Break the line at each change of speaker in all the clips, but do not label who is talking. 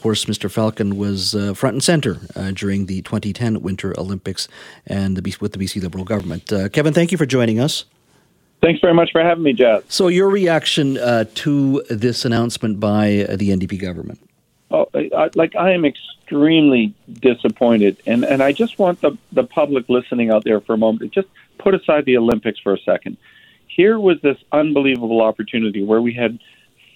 of course, Mr. Falcon was uh, front and center uh, during the 2010 Winter Olympics and the, with the BC Liberal government. Uh, Kevin, thank you for joining us.
Thanks very much for having me, Jeff.
So, your reaction uh, to this announcement by uh, the NDP government?
Oh, I, like I am extremely disappointed, and and I just want the the public listening out there for a moment to just put aside the Olympics for a second. Here was this unbelievable opportunity where we had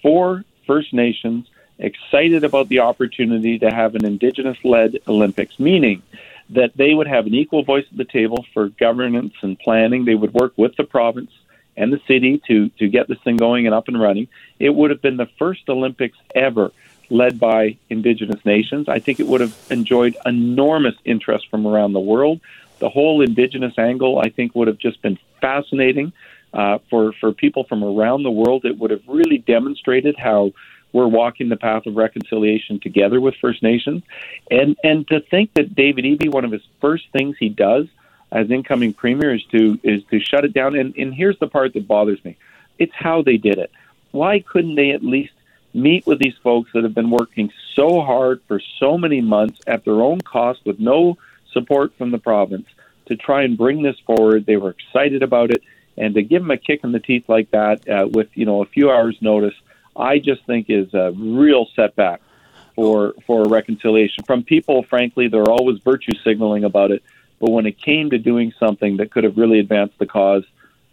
four First Nations excited about the opportunity to have an Indigenous led Olympics, meaning that they would have an equal voice at the table for governance and planning. They would work with the province and the city to, to get this thing going and up and running. It would have been the first Olympics ever led by Indigenous nations. I think it would have enjoyed enormous interest from around the world. The whole Indigenous angle, I think, would have just been fascinating uh, for for people from around the world. It would have really demonstrated how we're walking the path of reconciliation together with First Nations, and and to think that David Eby, one of his first things he does as incoming premier is to is to shut it down. And and here's the part that bothers me: it's how they did it. Why couldn't they at least meet with these folks that have been working so hard for so many months at their own cost with no support from the province to try and bring this forward? They were excited about it and to give them a kick in the teeth like that uh, with you know a few hours notice, I just think is a real setback for for reconciliation from people. Frankly, they're always virtue signaling about it, but when it came to doing something that could have really advanced the cause,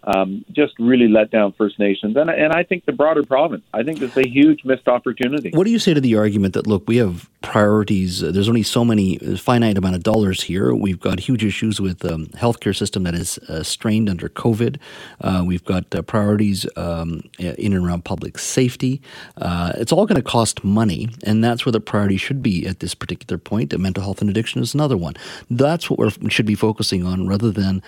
um, just really let down First Nations and and I think the broader province. I think it's a huge missed opportunity.
What do you say to the argument that look, we have priorities. There's only so many finite amount of dollars here. We've got huge issues with um, healthcare system that is uh, strained under COVID. Uh, we've got uh, priorities um, in and around public safety. Uh, it's all going to cost money, and that's where the priority should be at this particular point. mental health and addiction is another one. That's what we should be focusing on, rather than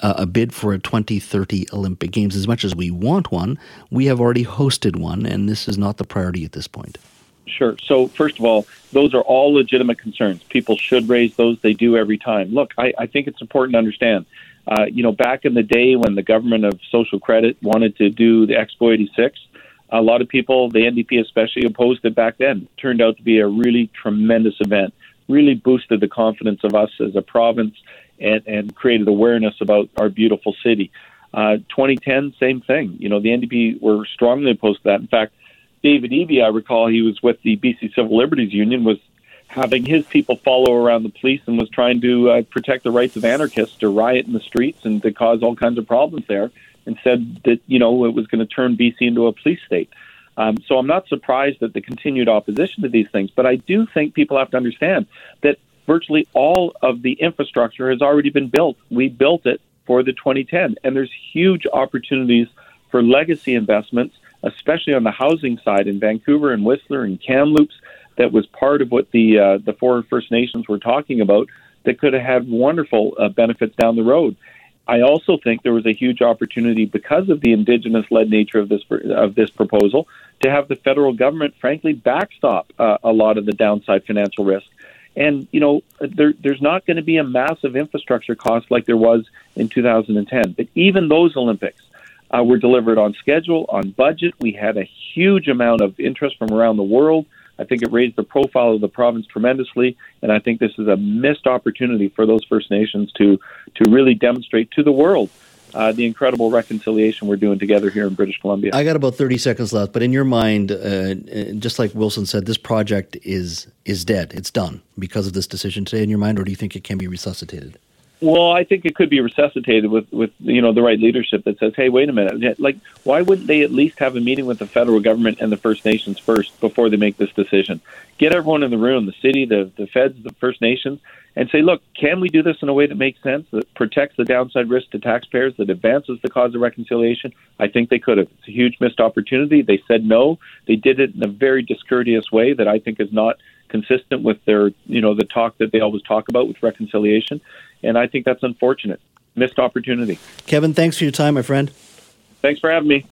uh, a bid for a 2030 Olympic Games. As much as we want one, we have already hosted one, and this is not the priority at this point.
Sure. So, first of all, those are all legitimate concerns. People should raise those. They do every time. Look, I, I think it's important to understand. Uh, you know, back in the day when the government of social credit wanted to do the Expo 86, a lot of people, the NDP especially, opposed it back then. It turned out to be a really tremendous event. Really boosted the confidence of us as a province and, and created awareness about our beautiful city. Uh, 2010, same thing. You know, the NDP were strongly opposed to that. In fact, David Eby, I recall, he was with the BC Civil Liberties Union, was having his people follow around the police and was trying to uh, protect the rights of anarchists to riot in the streets and to cause all kinds of problems there, and said that you know it was going to turn BC into a police state. Um, so I'm not surprised at the continued opposition to these things, but I do think people have to understand that virtually all of the infrastructure has already been built. We built it for the 2010, and there's huge opportunities for legacy investments, especially on the housing side in Vancouver and Whistler and Kamloops. That was part of what the uh, the four First Nations were talking about. That could have had wonderful uh, benefits down the road. I also think there was a huge opportunity because of the indigenous-led nature of this of this proposal to have the federal government, frankly, backstop uh, a lot of the downside financial risk. And you know, there, there's not going to be a massive infrastructure cost like there was in 2010. But even those Olympics uh, were delivered on schedule, on budget. We had a huge amount of interest from around the world. I think it raised the profile of the province tremendously, and I think this is a missed opportunity for those First Nations to to really demonstrate to the world uh, the incredible reconciliation we're doing together here in British Columbia.
I got about thirty seconds left, but in your mind, uh, just like Wilson said, this project is is dead. It's done because of this decision today. In your mind, or do you think it can be resuscitated?
Well, I think it could be resuscitated with, with you know the right leadership that says, "Hey, wait a minute! Like, why wouldn't they at least have a meeting with the federal government and the First Nations first before they make this decision? Get everyone in the room, the city, the the feds, the First Nations, and say, look, can we do this in a way that makes sense, that protects the downside risk to taxpayers, that advances the cause of reconciliation? I think they could have. It's a huge missed opportunity. They said no. They did it in a very discourteous way that I think is not consistent with their, you know, the talk that they always talk about with reconciliation. And I think that's unfortunate. Missed opportunity.
Kevin, thanks for your time, my friend.
Thanks for having me.